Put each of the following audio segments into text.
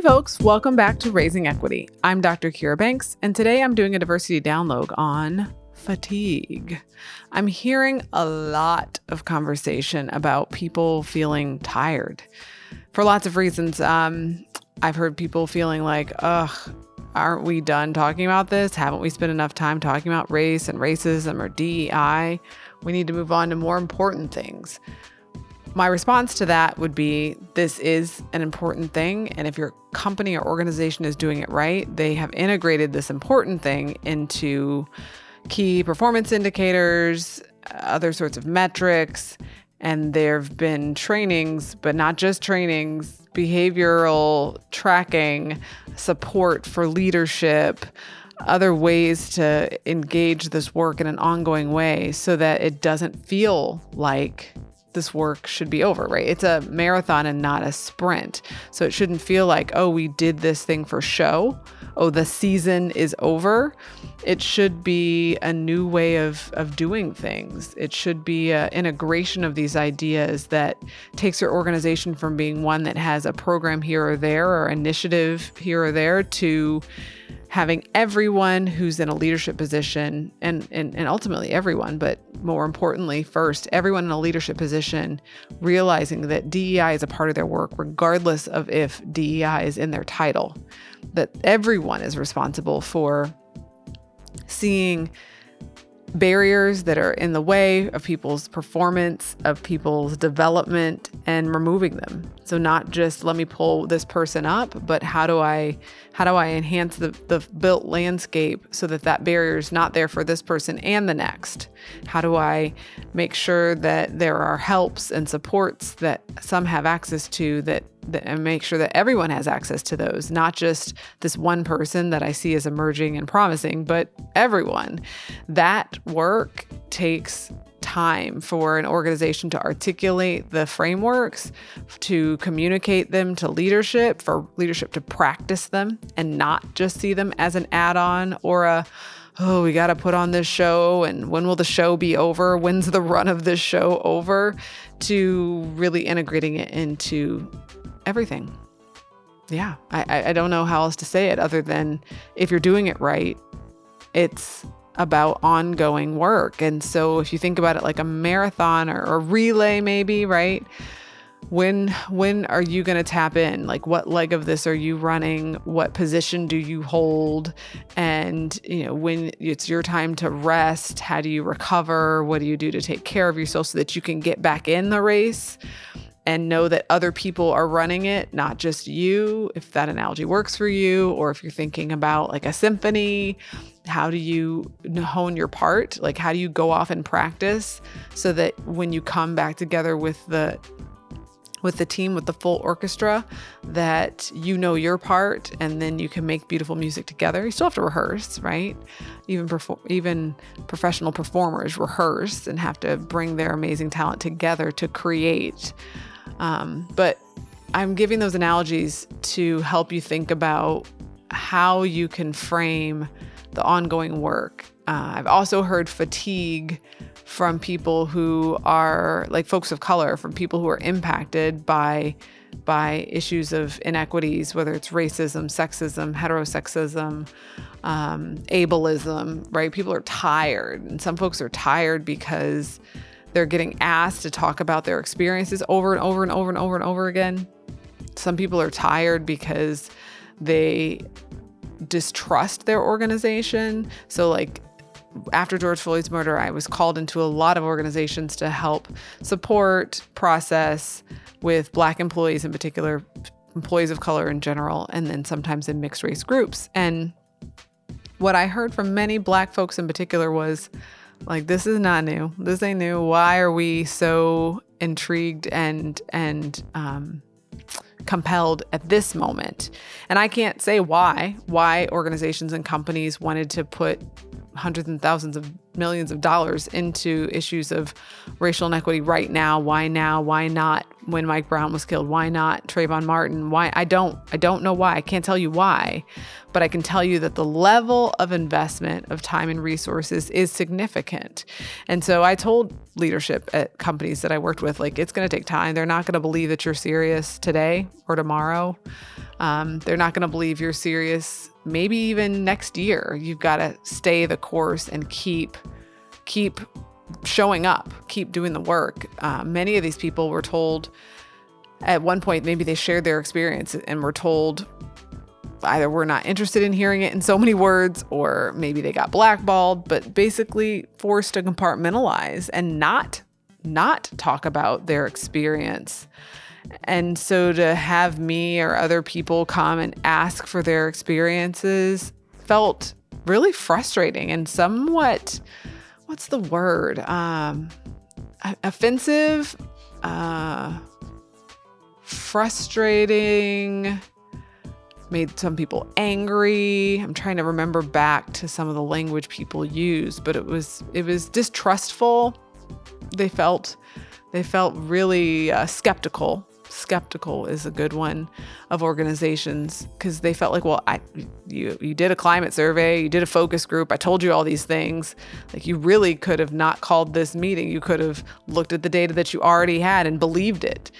Hey, folks, welcome back to Raising Equity. I'm Dr. Kira Banks, and today I'm doing a diversity download on fatigue. I'm hearing a lot of conversation about people feeling tired for lots of reasons. Um, I've heard people feeling like, ugh, aren't we done talking about this? Haven't we spent enough time talking about race and racism or DEI? We need to move on to more important things. My response to that would be this is an important thing. And if your company or organization is doing it right, they have integrated this important thing into key performance indicators, other sorts of metrics. And there have been trainings, but not just trainings, behavioral tracking, support for leadership, other ways to engage this work in an ongoing way so that it doesn't feel like this work should be over, right? It's a marathon and not a sprint. So it shouldn't feel like, oh, we did this thing for show. Oh, the season is over. It should be a new way of, of doing things. It should be an integration of these ideas that takes your organization from being one that has a program here or there or initiative here or there to having everyone who's in a leadership position and, and, and ultimately everyone, but more importantly, first, everyone in a leadership position realizing that DEI is a part of their work, regardless of if DEI is in their title, that everyone is responsible for seeing barriers that are in the way of people's performance, of people's development, and removing them. So not just let me pull this person up, but how do I how do I enhance the, the built landscape so that that barrier is not there for this person and the next? How do I make sure that there are helps and supports that some have access to that and make sure that everyone has access to those, not just this one person that I see as emerging and promising, but everyone. That work takes time for an organization to articulate the frameworks, to communicate them to leadership, for leadership to practice them and not just see them as an add on or a oh, we got to put on this show and when will the show be over? When's the run of this show over? To really integrating it into everything. Yeah, I, I don't know how else to say it other than if you're doing it right, it's about ongoing work. And so if you think about it like a marathon or a relay, maybe, right? when when are you going to tap in like what leg of this are you running what position do you hold and you know when it's your time to rest how do you recover what do you do to take care of yourself so that you can get back in the race and know that other people are running it, not just you, if that analogy works for you, or if you're thinking about like a symphony, how do you hone your part? Like, how do you go off and practice so that when you come back together with the with the team with the full orchestra that you know your part and then you can make beautiful music together you still have to rehearse right even even professional performers rehearse and have to bring their amazing talent together to create um, but I'm giving those analogies to help you think about how you can frame the ongoing work. Uh, I've also heard fatigue from people who are like folks of color, from people who are impacted by by issues of inequities, whether it's racism, sexism, heterosexism, um, ableism. Right? People are tired, and some folks are tired because they're getting asked to talk about their experiences over and over and over and over and over again. Some people are tired because they distrust their organization. So, like, after George Floyd's murder, I was called into a lot of organizations to help support process with Black employees in particular, employees of color in general, and then sometimes in mixed race groups. And what I heard from many Black folks in particular was, like this is not new. This ain't new. Why are we so intrigued and and um, compelled at this moment? And I can't say why. Why organizations and companies wanted to put hundreds and thousands of millions of dollars into issues of racial inequity right now. Why now? Why not when Mike Brown was killed? Why not Trayvon Martin? Why I don't I don't know why. I can't tell you why, but I can tell you that the level of investment of time and resources is significant. And so I told leadership at companies that I worked with like it's going to take time. They're not going to believe that you're serious today or tomorrow. Um, they're not going to believe you're serious maybe even next year. You've got to stay the course and keep keep showing up, keep doing the work. Uh, many of these people were told at one point, maybe they shared their experience and were told either we're not interested in hearing it in so many words, or maybe they got blackballed, but basically forced to compartmentalize and not not talk about their experience. And so to have me or other people come and ask for their experiences felt really frustrating and somewhat what's the word? Um, offensive, uh, frustrating, made some people angry. I'm trying to remember back to some of the language people used, but it was it was distrustful. They felt they felt really uh, skeptical skeptical is a good one of organizations because they felt like, well, I you you did a climate survey, you did a focus group, I told you all these things. Like you really could have not called this meeting. You could have looked at the data that you already had and believed it.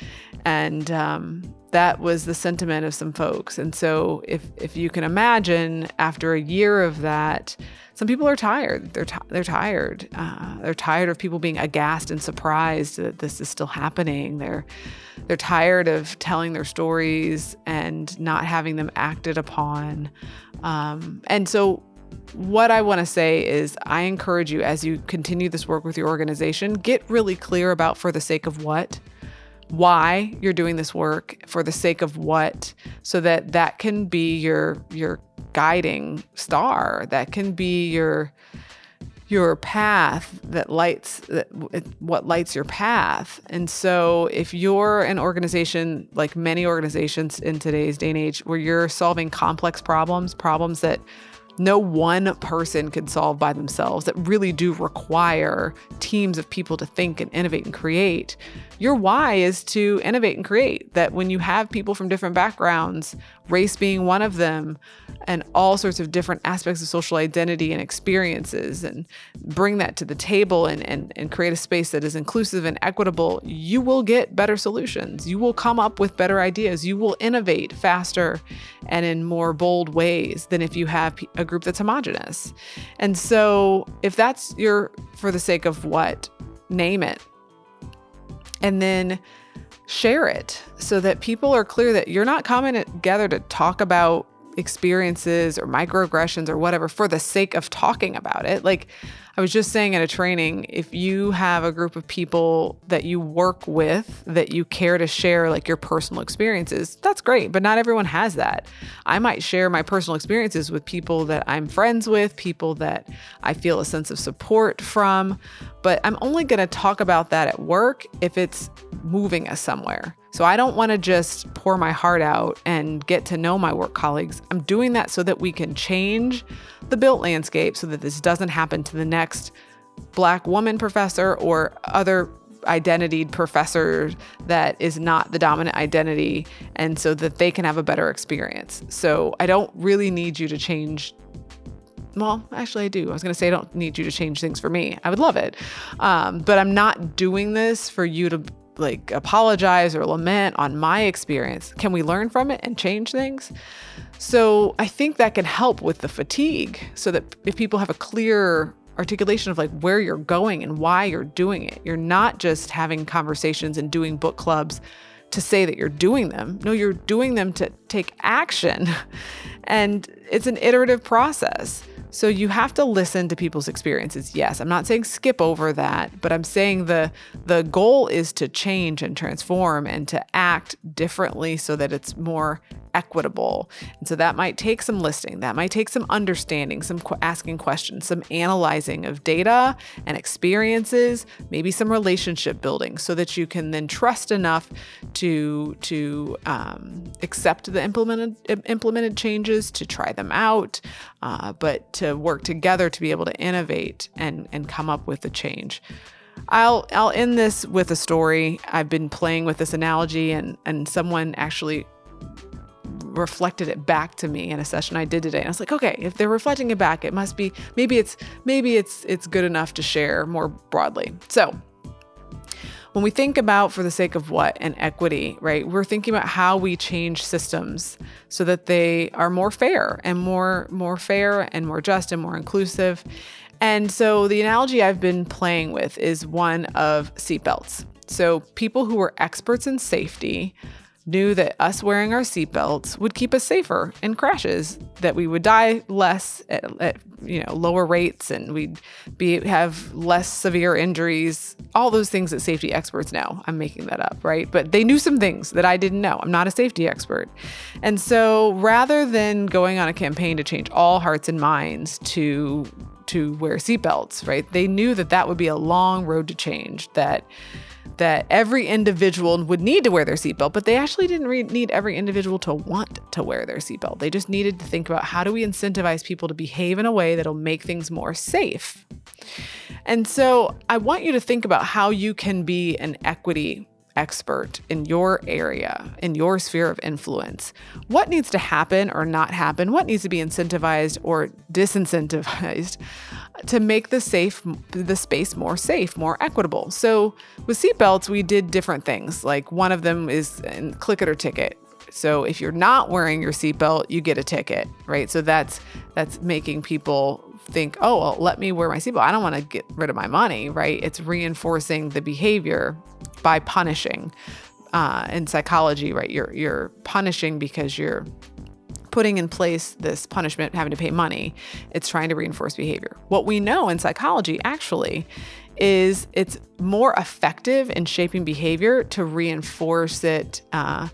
And um, that was the sentiment of some folks. And so if if you can imagine after a year of that, some people are tired. They're t- they're tired. Uh, they're tired of people being aghast and surprised that this is still happening. They're they're tired of telling their stories and not having them acted upon. Um, and so, what I want to say is, I encourage you as you continue this work with your organization, get really clear about for the sake of what why you're doing this work for the sake of what so that that can be your your guiding star that can be your your path that lights that what lights your path. And so if you're an organization like many organizations in today's day and age where you're solving complex problems problems that no one person can solve by themselves that really do require teams of people to think and innovate and create. Your why is to innovate and create. That when you have people from different backgrounds, race being one of them, and all sorts of different aspects of social identity and experiences, and bring that to the table and, and, and create a space that is inclusive and equitable, you will get better solutions. You will come up with better ideas. You will innovate faster and in more bold ways than if you have a group that's homogenous. And so, if that's your for the sake of what, name it. And then share it so that people are clear that you're not coming together to talk about experiences or microaggressions or whatever for the sake of talking about it. Like I was just saying at a training, if you have a group of people that you work with that you care to share like your personal experiences, that's great, but not everyone has that. I might share my personal experiences with people that I'm friends with, people that I feel a sense of support from, but I'm only going to talk about that at work if it's moving us somewhere. So I don't want to just pour my heart out and get to know my work colleagues. I'm doing that so that we can change the built landscape so that this doesn't happen to the next black woman professor or other identitied professor that is not the dominant identity and so that they can have a better experience. So I don't really need you to change well, actually, I do. I was going to say I don't need you to change things for me. I would love it. Um, but I'm not doing this for you to like apologize or lament on my experience. Can we learn from it and change things? So I think that can help with the fatigue so that if people have a clear articulation of like where you're going and why you're doing it, you're not just having conversations and doing book clubs to say that you're doing them. No, you're doing them to take action. And it's an iterative process. So you have to listen to people's experiences. Yes, I'm not saying skip over that, but I'm saying the the goal is to change and transform and to act differently so that it's more equitable. And so that might take some listening, that might take some understanding, some qu- asking questions, some analyzing of data and experiences, maybe some relationship building so that you can then trust enough to to um, accept the implemented implemented changes, to try them out, uh, but to work together to be able to innovate and and come up with the change. I'll I'll end this with a story. I've been playing with this analogy and and someone actually reflected it back to me in a session I did today. And I was like, okay, if they're reflecting it back, it must be maybe it's maybe it's it's good enough to share more broadly. So when we think about for the sake of what and equity, right? We're thinking about how we change systems so that they are more fair and more more fair and more just and more inclusive. And so the analogy I've been playing with is one of seatbelts. So people who are experts in safety knew that us wearing our seatbelts would keep us safer in crashes, that we would die less at, at, you know lower rates, and we'd be have less severe injuries. All those things that safety experts know. I'm making that up, right? But they knew some things that I didn't know. I'm not a safety expert, and so rather than going on a campaign to change all hearts and minds to to wear seatbelts, right? They knew that that would be a long road to change. That that every individual would need to wear their seatbelt, but they actually didn't re- need every individual to want to wear their seatbelt. They just needed to think about how do we incentivize people to behave in a way that'll make things more safe. And so I want you to think about how you can be an equity expert in your area, in your sphere of influence. What needs to happen or not happen? What needs to be incentivized or disincentivized to make the safe the space more safe, more equitable? So with seatbelts, we did different things. Like one of them is click it or ticket. So if you're not wearing your seatbelt, you get a ticket, right? So that's that's making people think, oh, well, let me wear my seatbelt. I don't want to get rid of my money, right? It's reinforcing the behavior by punishing. Uh, in psychology, right? You're you're punishing because you're putting in place this punishment, having to pay money. It's trying to reinforce behavior. What we know in psychology actually is it's more effective in shaping behavior to reinforce it uh,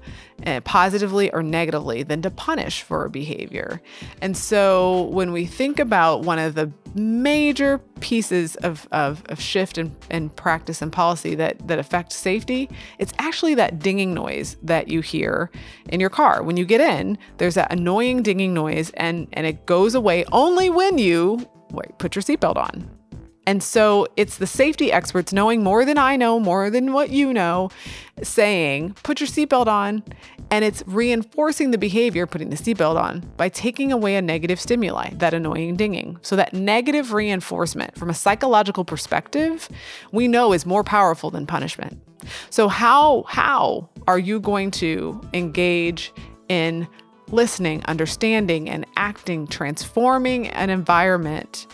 eh, positively or negatively than to punish for a behavior. And so when we think about one of the major pieces of, of, of shift in, in practice and policy that, that affect safety, it's actually that dinging noise that you hear in your car. When you get in, there's that annoying dinging noise and, and it goes away only when you wait, put your seatbelt on. And so it's the safety experts knowing more than I know, more than what you know, saying, put your seatbelt on. And it's reinforcing the behavior, putting the seatbelt on, by taking away a negative stimuli, that annoying dinging. So that negative reinforcement from a psychological perspective, we know is more powerful than punishment. So how how are you going to engage in listening, understanding, and acting, transforming an environment,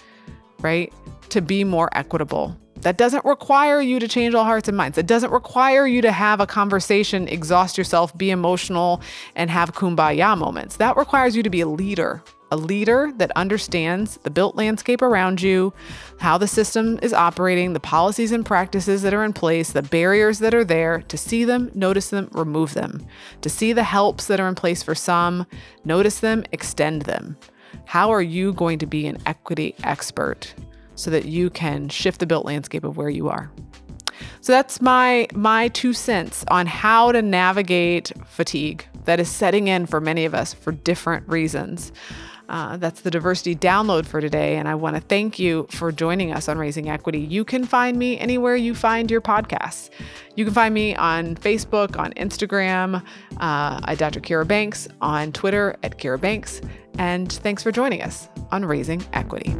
right? to be more equitable. That doesn't require you to change all hearts and minds. It doesn't require you to have a conversation, exhaust yourself, be emotional, and have kumbaya moments. That requires you to be a leader, a leader that understands the built landscape around you, how the system is operating, the policies and practices that are in place, the barriers that are there, to see them, notice them, remove them, to see the helps that are in place for some, notice them, extend them. How are you going to be an equity expert? so that you can shift the built landscape of where you are. So that's my my two cents on how to navigate fatigue that is setting in for many of us for different reasons. Uh, that's the diversity download for today. And I want to thank you for joining us on Raising Equity. You can find me anywhere you find your podcasts. You can find me on Facebook, on Instagram, uh, at Dr. Kira Banks, on Twitter at Kira Banks. And thanks for joining us on Raising Equity.